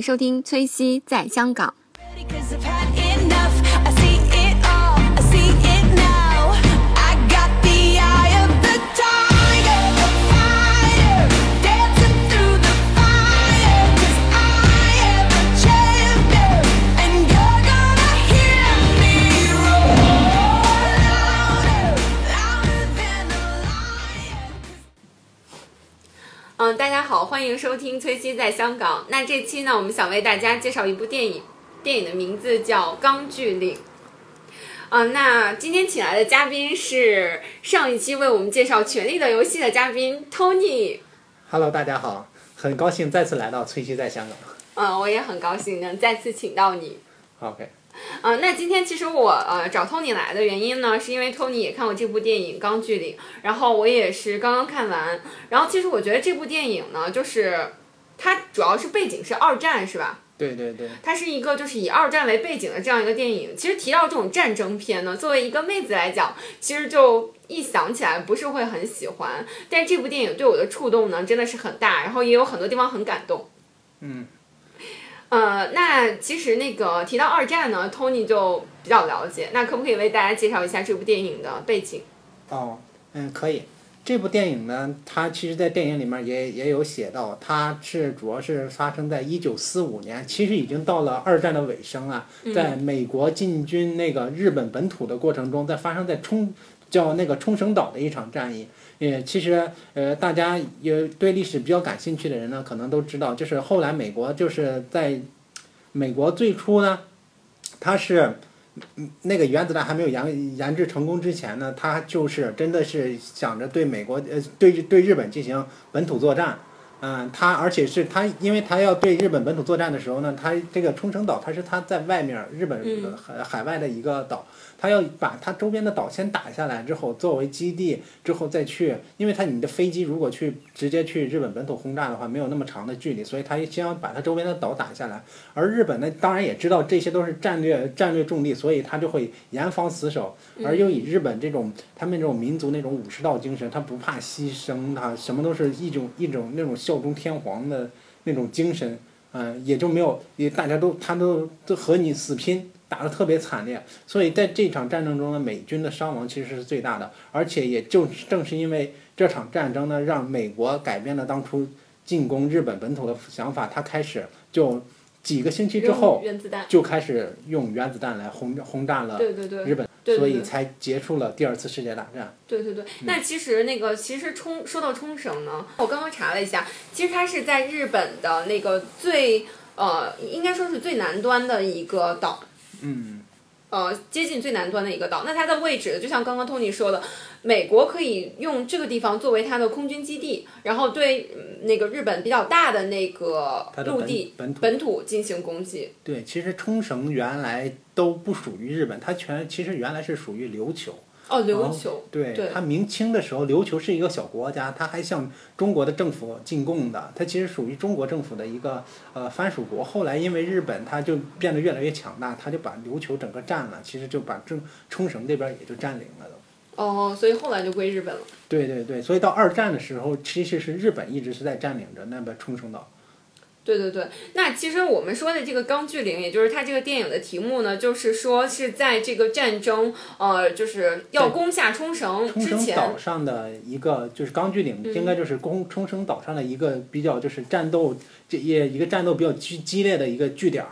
收听崔西在香港。嗯，大家好，欢迎收听崔西在香港。那这期呢，我们想为大家介绍一部电影，电影的名字叫《钢锯岭》。嗯，那今天请来的嘉宾是上一期为我们介绍《权力的游戏》的嘉宾 Tony。Hello，大家好，很高兴再次来到崔西在香港。嗯，我也很高兴能再次请到你。OK，啊、那今天其实我呃找 Tony 来的原因呢，是因为 Tony 也看过这部电影《钢锯岭》，然后我也是刚刚看完。然后其实我觉得这部电影呢，就是它主要是背景是二战，是吧？对对对，它是一个就是以二战为背景的这样一个电影。其实提到这种战争片呢，作为一个妹子来讲，其实就一想起来不是会很喜欢。但这部电影对我的触动呢，真的是很大，然后也有很多地方很感动。嗯，呃，那其实那个提到二战呢，Tony 就比较了解。那可不可以为大家介绍一下这部电影的背景？哦，嗯，可以。这部电影呢，它其实，在电影里面也也有写到，它是主要是发生在一九四五年，其实已经到了二战的尾声啊，在美国进军那个日本本土的过程中，在发生在冲叫那个冲绳岛的一场战役。也其实，呃，大家有对历史比较感兴趣的人呢，可能都知道，就是后来美国就是在美国最初呢，它是嗯那个原子弹还没有研研制成功之前呢，它就是真的是想着对美国呃对对日本进行本土作战。嗯，它而且是它，因为它要对日本本土作战的时候呢，它这个冲绳岛它是它在外面日本嗯海海外的一个岛，它要把它周边的岛先打下来之后作为基地，之后再去，因为它你的飞机如果去直接去日本本土轰炸的话，没有那么长的距离，所以他先要把它周边的岛打下来。而日本呢，当然也知道这些都是战略战略重地，所以他就会严防死守。而又以日本这种他们这种民族那种武士道精神，他不怕牺牲，他什么都是一种一种那种效忠天皇的那种精神，嗯、也就没有也大家都他都都和你死拼。打得特别惨烈，所以在这场战争中呢，美军的伤亡其实是最大的，而且也就正是因为这场战争呢，让美国改变了当初进攻日本本土的想法，他开始就几个星期之后原子弹。就开始用原子弹来轰轰炸了对对对，日本，对对对所以才结束了第二次世界大战。对对对，那其实那个其实冲说到冲绳呢，我刚刚查了一下，其实它是在日本的那个最呃，应该说是最南端的一个岛，嗯，呃，接近最南端的一个岛。那它的位置就像刚刚 Tony 说的，美国可以用这个地方作为它的空军基地，然后对嗯那个日本比较大的那个陆地本土本土进行攻击。对，其实冲绳原来都不属于日本，它全其实原来是属于琉球。哦，琉哦球。对，对它明清的时候，琉球是一个小国家，它还向中国的政府进贡的，它其实属于中国政府的一个呃藩属国。后来因为日本它就变得越来越强大，它就把琉球整个占了，其实就把冲冲绳这边也就占领了都。哦，所以后来就归日本了。对对对，所以到二战的时候，其实是日本一直是在占领着那边冲绳岛。对对对，那其实我们说的这个钢锯岭，也就是它这个电影的题目呢，就是说是在这个战争，呃，就是要攻下冲绳冲之前，绳岛上的一个就是钢锯岭，应该就是攻冲绳岛上的一个比较就是战斗这也一个战斗比较激激烈的一个据点儿，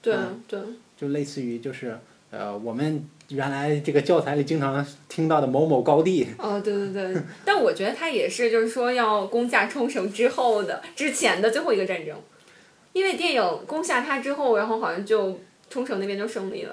对嗯对。就类似于就是呃我们原来这个教材里经常听到的某某高地。哦，对对对，但我觉得它也是，就是说要攻下冲绳之后的之前的最后一个战争，因为电影攻下它之后，然后好像就冲绳那边就胜利了。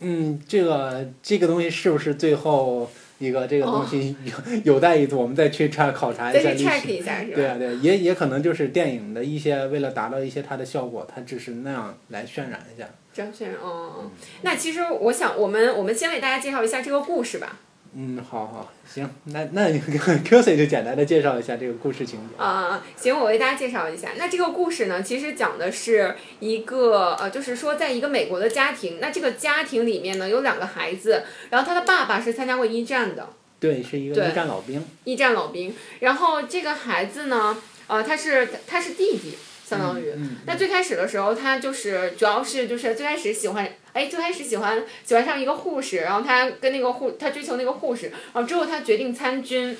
嗯，这个这个东西是不是最后一个这个东西有、有待于我们再去查考察一再去下历 check 史。一下是吧？对啊，对，也也可能就是电影的一些为了达到一些它的效果，它只是那样来渲染一下。张轩，哦、嗯，那其实我想，我们我们先为大家介绍一下这个故事吧。嗯，好好，行，那那 Q C 就简单的介绍一下这个故事情节。啊、行，我为大家介绍一下。那这个故事呢，其实讲的是一个呃，就是说，在一个美国的家庭，那这个家庭里面呢有两个孩子，然后他的爸爸是参加过一战的对，是一个一战老兵。一战老兵，然后这个孩子呢，呃，他是他是弟弟，相当于。嗯那最开始的时候，他就是主要是就是最开始喜欢，哎，最开始喜欢喜欢上一个护士，然后他跟那个护他追求那个护士，然后之后他决定参军。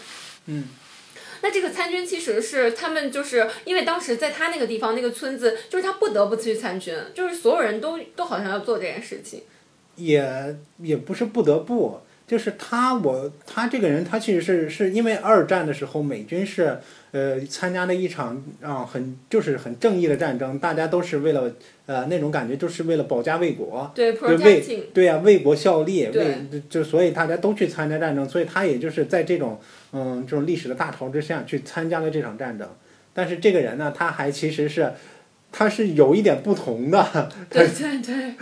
嗯。那这个参军其实是他们就是因为当时在他那个地方那个村子，就是他不得不去参军，就是所有人都都好像要做这件事情。也也不是不得不，就是他我他这个人，他其实是是因为二战的时候美军是呃参加了一场啊很就是很正义的战争，大家都是为了呃那种感觉，就是为了保家卫国。对对为对呀、为国效力，对为就所以大家都去参加战争，所以他也就是在这种嗯这种历史的大潮之下去参加了这场战争。但是这个人呢，他还其实是他是有一点不同的，对 对对。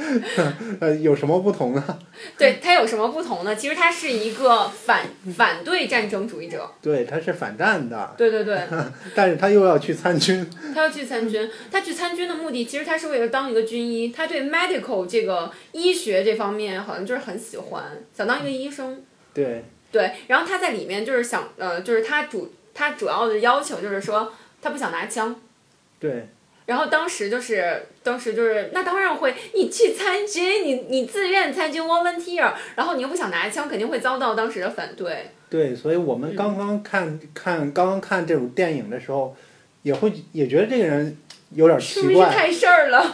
呃，有什么不同呢？对他有什么不同呢？其实他是一个反反对战争主义者。对，他是反战的，对对对，但是他又要去参军。他要去参军。他去参军的目的，其实他是为了当一个军医。他对 medical 这个医学这方面好像就是很喜欢，想当一个医生。对，对，然后他在里面就是想，呃，就是他主他主要的要求就是说，他不想拿枪。对，然后当时就是，当时就是，那当然会，你去参军，你你自愿参军 volunteer，然后你又不想拿枪，肯定会遭到当时的反对。对，所以我们刚刚看、看刚刚看这种电影的时候，也会也觉得这个人有点是不是奇怪。太事儿了？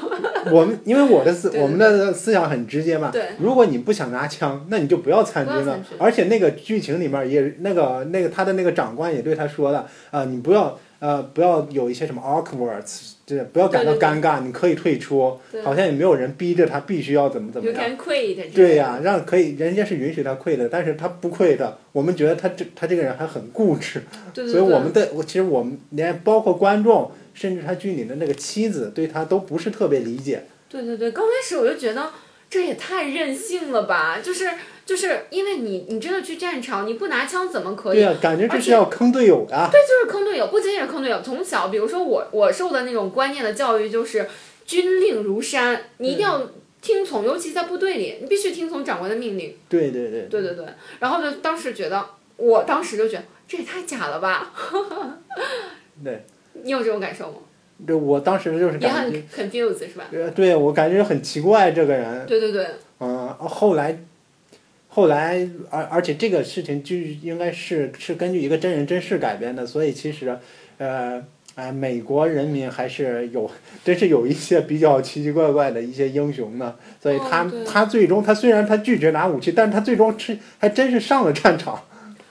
我们因为我的思 对我们的思想很直接嘛，对如果你不想拿枪，那你就不要参军了。而且那个剧情里面也那个那个他的那个长官也对他说了，啊、你不要呃不要有一些什么 awkward，这不要感到对对对尴尬，你可以退出，好像也没有人逼着他必须要怎么怎么样。quit。对呀、让可以，人家是允许他跪的，但是他不跪的，我们觉得他这他这个人还很固执。所以我们的我其实我们连包括观众，甚至他剧里的那个妻子，对他都不是特别理解。对对对，刚开始我就觉得这也太任性了吧，就是就是因为你你真的去战场，你不拿枪怎么可以？对呀、感觉这是要坑队友的。对，就是坑队友，不仅仅是坑队友。从小，比如说我我受的那种观念的教育就是军令如山，你一定要听从，尤其在部队里，你必须听从长官的命令。对对对，对对对，然后就当时觉得，我当时就觉得这也太假了吧。对，你有这种感受吗？这我当时就是也感觉很，confused 是吧？呃，对我感觉很奇怪这个人，对对对，嗯，后来，后来，而而且这个事情就应该是是根据一个真人真事改编的，所以其实，呃，哎，美国人民还是有，真是有一些比较奇奇怪怪的一些英雄呢，所以他、哦他最终他虽然他拒绝拿武器，但是他最终是还真是上了战场，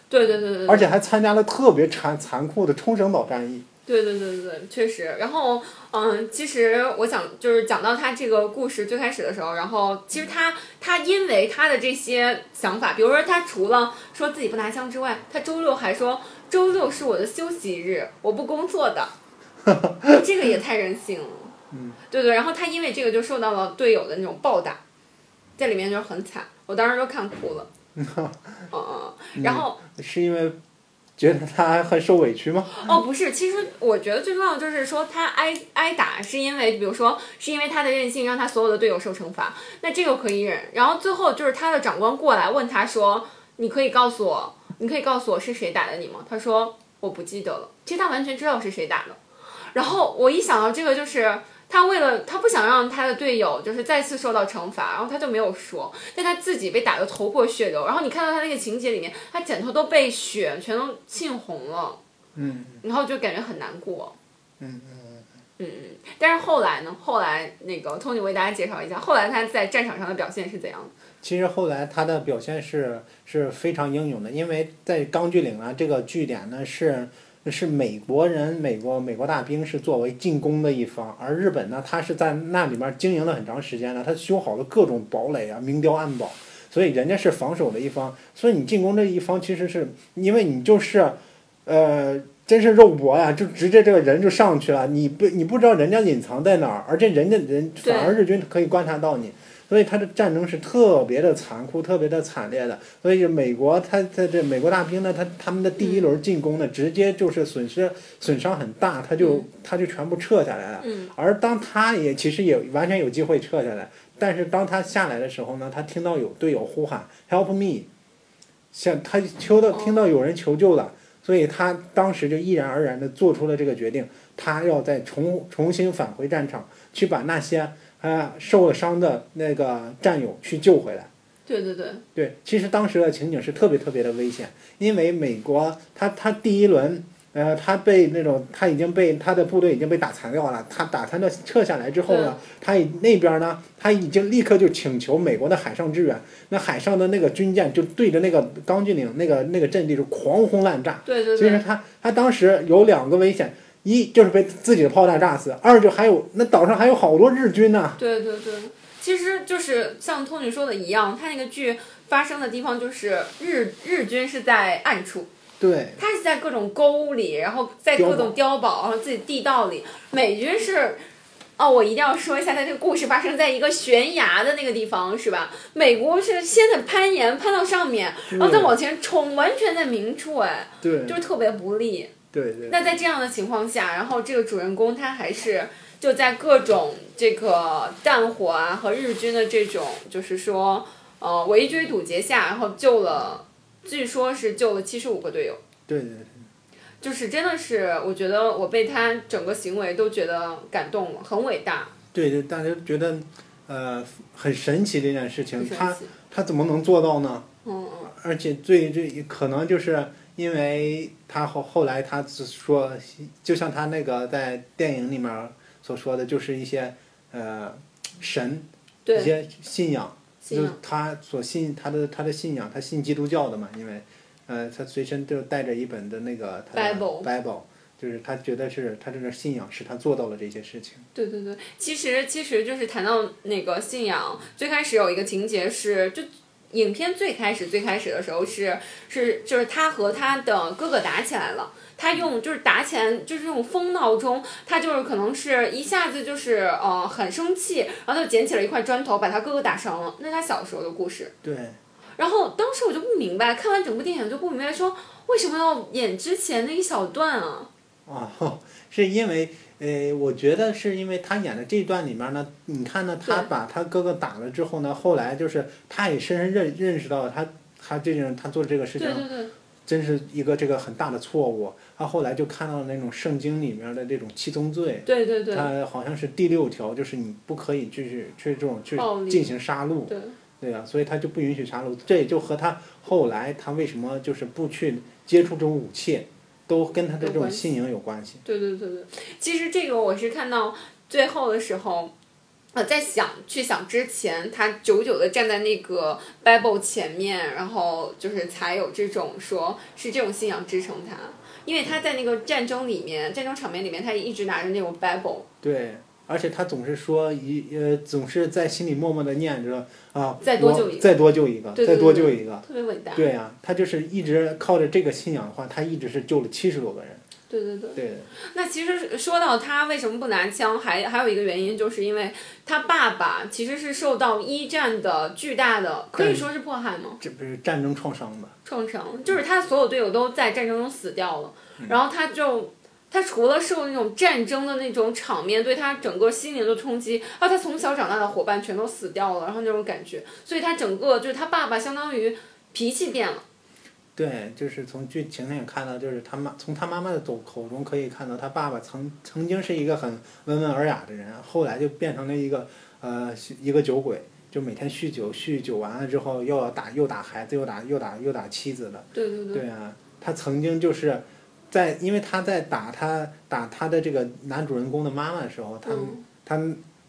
对对对对对。而且还参加了特别残残酷的冲绳岛战役。对对对对对，确实。然后，嗯，其实我想就是讲到他这个故事最开始的时候，然后其实他他因为他的这些想法，比如说他除了说自己不拿枪之外，他周六还说周六是我的休息日，我不工作的，这个也太任性了。嗯，对对，然后他因为这个就受到了队友的那种暴打，在里面就是很惨，我当时都看哭了。嗯 嗯，然后。是因为觉得他很受委屈吗？哦，不是，其实我觉得最重要的就是说他挨挨打，是因为比如说是因为他的任性让他所有的队友受惩罚，那这个可以忍。然后最后就是他的长官过来问他说：“你可以告诉我，你可以告诉我是谁打的你吗？”他说：“我不记得了。”其实他完全知道是谁打的。然后我一想到这个，就是他为了他不想让他的队友就是再次受到惩罚，然后他就没有说，但他自己被打得头破血流。然后你看到他那个情节里面，他枕头都被血全都浸红了。嗯然后就感觉很难过。嗯嗯嗯嗯，但是后来呢？后来那个 Tony 为大家介绍一下，后来他在战场上的表现是怎样的？其实后来他的表现是是非常英勇的，因为在钢锯岭啊这个据点呢是是美国人，美国美国大兵是作为进攻的一方，而日本呢，他是在那里面经营了很长时间了，他修好了各种堡垒啊，明碉暗堡，所以人家是防守的一方，所以你进攻这一方其实是因为你就是，呃。真是肉搏呀，就直接这个人就上去了，你不你不知道人家隐藏在哪儿，而且人家人反而日军可以观察到你，所以他的战争是特别的残酷，特别的惨烈的。所以美国他他这美国大兵呢，他他们的第一轮进攻呢，直接就是损失损伤很大，他就他就全部撤下来了。嗯而当他也其实也完全有机会撤下来，但是当他下来的时候呢，他听到有队友呼喊 “Help me”，像他求到听到有人求救了。所以他当时就毅然而然的做出了这个决定，他要再重重新返回战场，去把那些啊受了伤的那个战友去救回来。对对对，对，其实当时的情景是特别特别的危险，因为美国他他第一轮，呃，他被那种他已经被他的部队已经被打残掉了，他打残的撤下来之后呢，他以那边呢，他已经立刻就请求美国的海上支援，那海上的那个军舰就对着那个钢锯岭那个那个阵地就狂轰滥炸，对对对，其实他他当时有两个危险，一就是被自己的炮弹炸死，二就还有那岛上还有好多日军呢、对对对，其实就是像托尼说的一样，他那个剧发生的地方就是日日军是在暗处，对他是在各种沟里，然后在各种碉堡，然后自己地道里。美军是，哦，我一定要说一下，他这个故事发生在一个悬崖的那个地方，是吧？美国是先得攀岩，攀到上面，然后再往前冲，完全在明处，哎，对就是特别不利。对对，那在这样的情况下，然后这个主人公他还是就在各种这个战火啊和日军的这种就是说呃围追堵截下，然后救了，据说是救了七十五个队友。对对对。就是真的是，我觉得我被他整个行为都觉得感动了，很伟大，对对，大家觉得，呃，很神奇这件事情他。他怎么能做到呢？嗯嗯，而且最最可能就是因为他后后来他只说，就像他那个在电影里面所说的，就是一些呃神一，些信仰，就是，他所信他的他的信仰，他信基督教的嘛，因为呃他随身就带着一本的那个他的 Bible Bible，就是他觉得是他这个信仰使他做到了这些事情。对对对。其实其实就是谈到那个信仰，最开始有一个情节是，就影片最开始最开始的时候是是就是他和他的哥哥打起来了。他用就是打起来，就是这种疯闹钟，他就是可能是一下子就是呃很生气，然后他就捡起了一块砖头把他哥哥打伤了。那是他小时候的故事。对，然后当时我就不明白，看完整部电影就不明白说为什么要演之前那一小段啊？哦，是因为呃，我觉得是因为他演的这段里面呢，你看呢，他把他哥哥打了之后呢，后来就是他也深深认认识到他他这种他做这个事情真是一个这个很大的错误。他后来就看到了那种圣经里面的这种七宗罪。对对对他好像是第六条，就是你不可以去去这种去进行杀戮，对对呀、所以他就不允许杀戮。这也就和他后来他为什么就是不去接触这种武器，都跟他的这种信仰有关系。对对对对，其实这个我是看到最后的时候。呃，在想去想之前，他久久的站在那个 Bible 前面，然后就是才有这种说是这种信仰支撑他，因为他在那个战争里面，战争场面里面，他一直拿着那种 Bible，对，而且他总是说一呃，总是在心里默默的念着啊，再多救一个再多救一个，对对再多救一个。特别伟大。对呀、他就是一直靠着这个信仰的话，他一直是救了七十多个人。对对对。对，那其实说到他为什么不拿枪，还还有一个原因，就是因为他爸爸其实是受到一战的巨大的，可以说是迫害吗？这不是战争创伤吗？创伤，就是他所有队友都在战争中死掉了，嗯然后他就。他除了受那种战争的那种场面对他整个心灵的冲击，还有他从小长大的伙伴全都死掉了，然后那种感觉，所以他整个就是他爸爸相当于脾气变了，对，就是从剧情里看到，就是他妈从他妈妈的口口中可以看到，他爸爸曾曾经是一个很温文尔雅的人，后来就变成了一个呃一个酒鬼，就每天酗酒，酗酒完了之后又要打又打孩子，又打又打又打妻子的。对对对，对啊，他曾经就是在，因为他在打他打他的这个男主人公的妈妈的时候，他、嗯他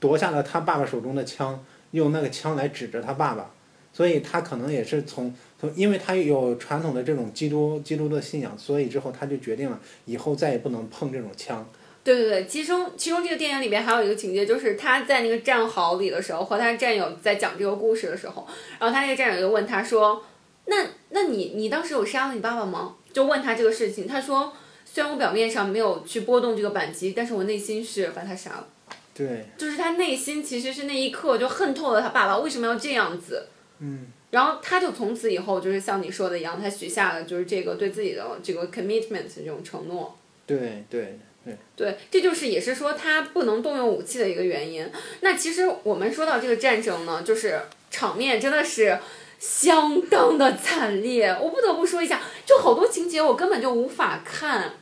夺下了他爸爸手中的枪，用那个枪来指着他爸爸，所以他可能也是从从，因为他有传统的这种基督基督的信仰，所以之后他就决定了以后再也不能碰这种枪。对对对，其中其中这个电影里面还有一个情节，就是他在那个战壕里的时候，和他战友在讲这个故事的时候，然后他那个战友就问他说：“那那你你当时有杀了你爸爸吗？”就问他这个事情，他说：“虽然我表面上没有去拨动这个扳机，但是我内心是把他杀了。对，就是他内心其实是那一刻就恨透了他爸爸为什么要这样子。”嗯，然后他就从此以后就是像你说的一样，他许下了就是这个对自己的这个 commitment 这种承诺。对对对，对，这就是也是说他不能动用武器的一个原因。那其实我们说到这个战争呢，就是场面真的是相当的惨烈。我不得不说一下，就好多情节我根本就无法看。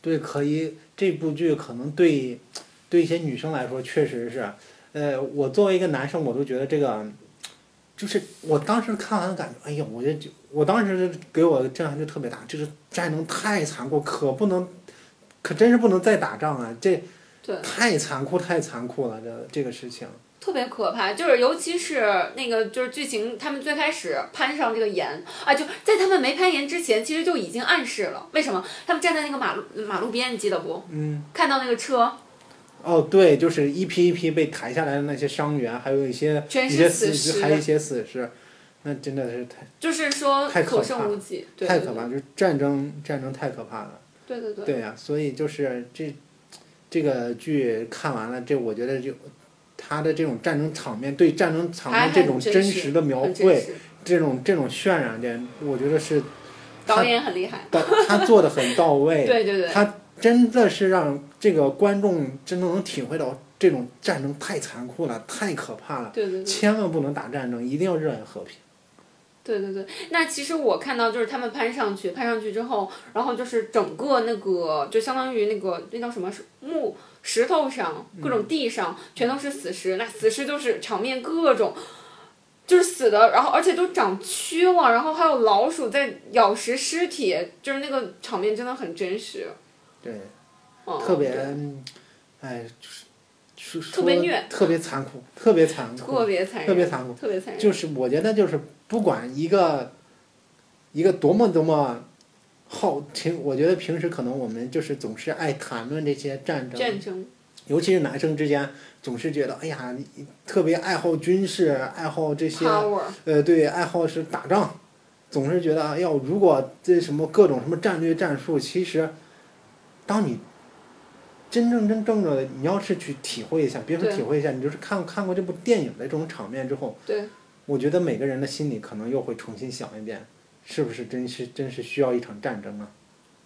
对，可以这部剧可能对对一些女生来说确实是，呃，我作为一个男生，我都觉得这个，就是我当时看完感觉，哎呀，我就就我当时给我的震撼就特别大，就是战争太残酷，可不能，可真是不能再打仗啊！这，太残酷，太残酷了，这这个事情。特别可怕，就是尤其是那个就是剧情，他们最开始攀上这个岩啊，就在他们没攀岩之前，其实就已经暗示了为什么他们站在那个马路马路边，你记得不？嗯。看到那个车，哦，对，就是一批一批被抬下来的那些伤员，还有一些全是一些死死尸尸，还有一些死尸，那真的是太就是说太可怕太可怕，就是战争战争太可怕了。对对对对呀、所以就是这这个剧看完了，这我觉得就他的这种战争场面，对战争场面这种真实的描绘，这种这种渲染点，我觉得是导演很厉害，到他做的很到位。对对对，他真的是让这个观众真的能体会到这种战争太残酷了，太可怕了，对对对。千万不能打战争，一定要热爱和平。对对对，那其实我看到就是他们攀上去，攀上去之后，然后就是整个那个就相当于那个那叫什么木石头上各种地上全都是死尸，那死尸就是场面各种。就是死的，然后而且都长蛆了，然后还有老鼠在咬食尸体，就是那个场面真的很真实。对，嗯、特别对，哎，就是特别虐特别残酷，特别残酷，特别残酷，特别残酷。特别残忍。就是我觉得就是不管一个一个多么多么好听，我觉得平时可能我们就是总是爱谈论这些战争，战争，尤其是男生之间，总是觉得哎呀，你特别爱好军事，爱好这些呃，对，爱好是打仗，总是觉得哎呦，如果这什么各种什么战略战术，其实当你真正真正的你要是去体会一下，别说体会一下，你就是看看过这部电影的这种场面之后，对，我觉得每个人的心里可能又会重新想一遍，是不是真是真是需要一场战争啊？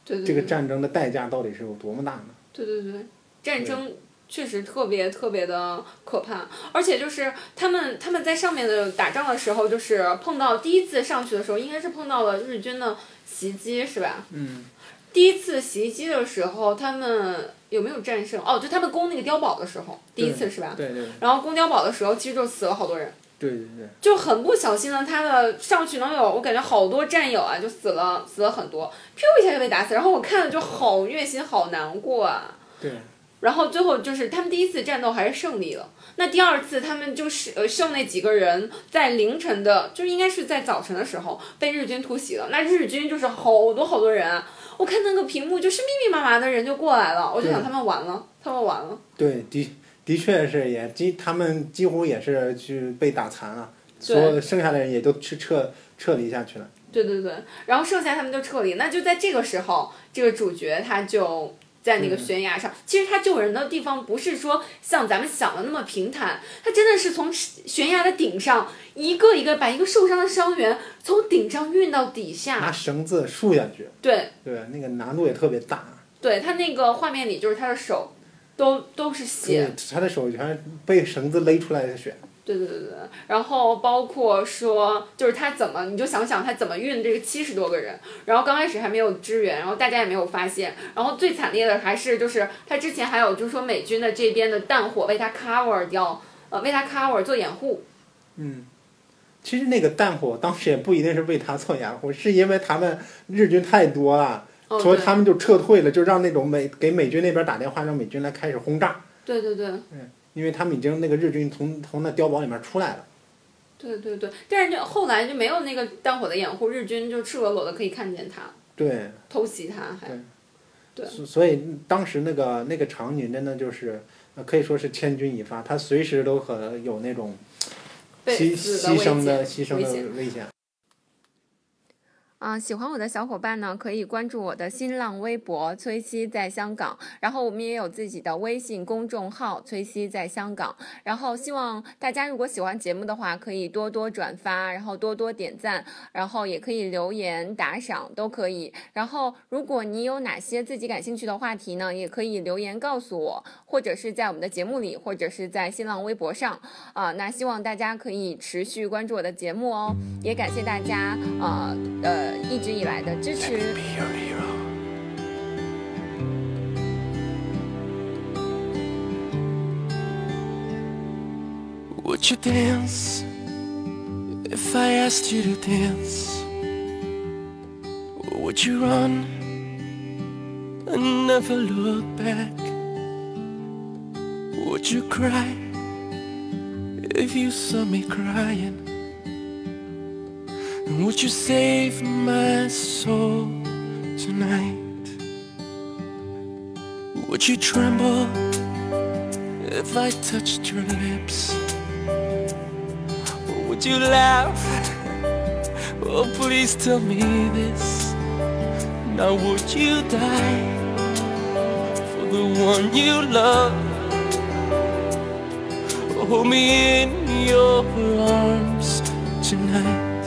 对对对。这个战争的代价到底是有多么大呢？对对对，战争确实特别特别的可怕，而且就是他们他们在上面的打仗的时候，就是碰到第一次上去的时候，应该是碰到了日军的袭击，是吧？嗯。第一次袭击的时候，他们有没有战胜？哦，就他们攻那个碉堡的时候，第一次是吧？对对然后攻碉堡的时候，其实就死了好多人，对对对就很不小心的，他的上去能有，我感觉好多战友啊，就死了，死了很多，噗一下就被打死，然后我看了就好虐心，好难过啊。对然后最后就是他们第一次战斗还是胜利了，那第二次他们就是呃剩那几个人在凌晨的，就应该是在早晨的时候被日军突袭了。那日军就是好多好多人啊，我看那个屏幕就是密密麻麻的人就过来了，我就想他们完了，他们完了。对，的的确是也几他们几乎也是去被打残了，所有剩下的人也都去撤撤离下去了。对对对，然后剩下他们就撤离，那就在这个时候，这个主角他就在那个悬崖上。其实他救人的地方不是说像咱们想的那么平坦，他真的是从悬崖的顶上一个一个把一个受伤的伤员从顶上运到底下拿。绳子束下去，对，对，那个难度也特别大。对他那个画面里就是他的手都都是血，，他的手全是被绳子勒出来的血。对对对对，然后包括说，就是他怎么，你就想想他怎么运这个七十多个人，然后刚开始还没有支援，然后大家也没有发现，然后最惨烈的还是就是他之前还有就是说美军的这边的弹火为他 cover 掉，呃，为他 cover 做掩护，嗯，其实那个弹火当时也不一定是为他做掩护，是因为他们日军太多了，哦，所以他们就撤退了，就让那种美给美军那边打电话，让美军来开始轰炸，对对对。因为他们已经那个日军从从那碉堡里面出来了。对对对，但是就后来就没有那个弹火的掩护，日军就赤裸裸的可以看见他对，偷袭他，还。对。对。所所以当时那个那个场景真的就是，呃可以说是千钧一发，他随时都可能有那种被牺牺牲的牺牲的危险啊、喜欢我的小伙伴呢，可以关注我的新浪微博“崔西在香港”，然后我们也有自己的微信公众号“崔西在香港”。然后希望大家如果喜欢节目的话，可以多多转发，然后多多点赞，然后也可以留言打赏，都可以。然后如果你有哪些自己感兴趣的话题呢，也可以留言告诉我，或者是在我们的节目里，或者是在新浪微博上啊、那希望大家可以持续关注我的节目哦，也感谢大家呃呃一直以来的支持。Would you dance if I asked you to dance? Or would you run and never look back? Would you cry if you saw me crying? And would you save my soul tonight? Would you tremble if I touched your lips? Or would you laugh? Oh, please tell me this. Now, would you die for the one you love? Hold me in your arms tonight.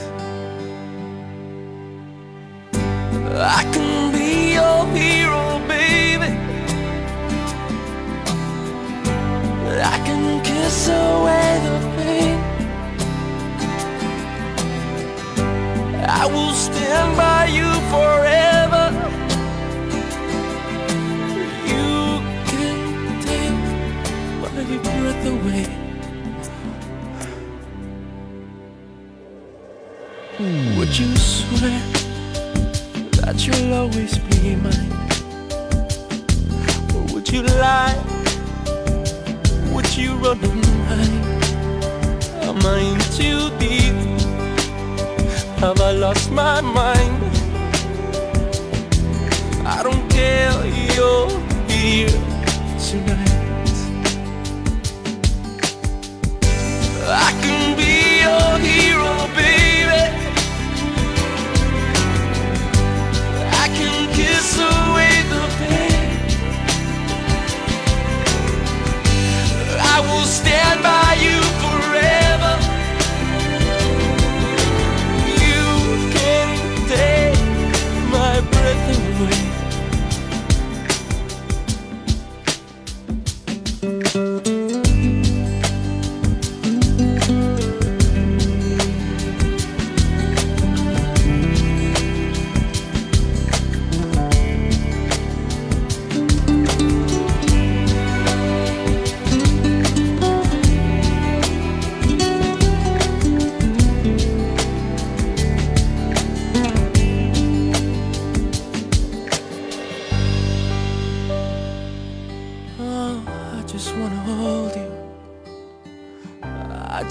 I can be your hero, baby. I can kiss away the pain. I will stand by you forever. You can take my breath away. Would you swear? that you'll always be mine? Or would you lie? Would you run and hide? Am I in too deep? Have I lost my mind? I don't care, you're here tonight. I can be your hero,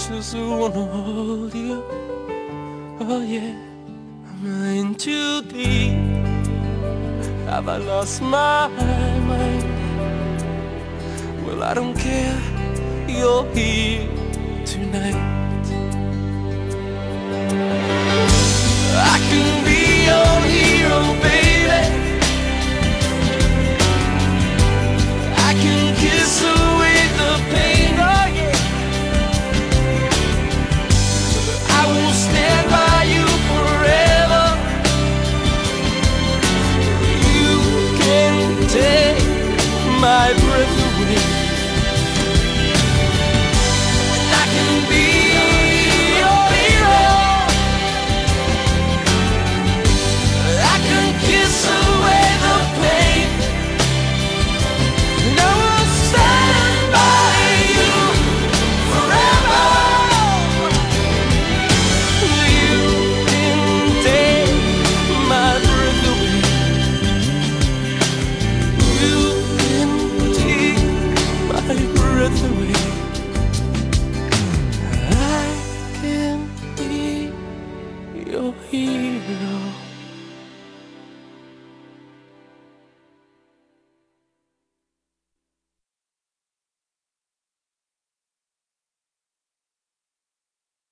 I just wanna hold you. Oh yeah, I'm in too deep. Have I lost my mind? Well, I don't care. You're here tonight. I can be your hero, baby. I can kiss away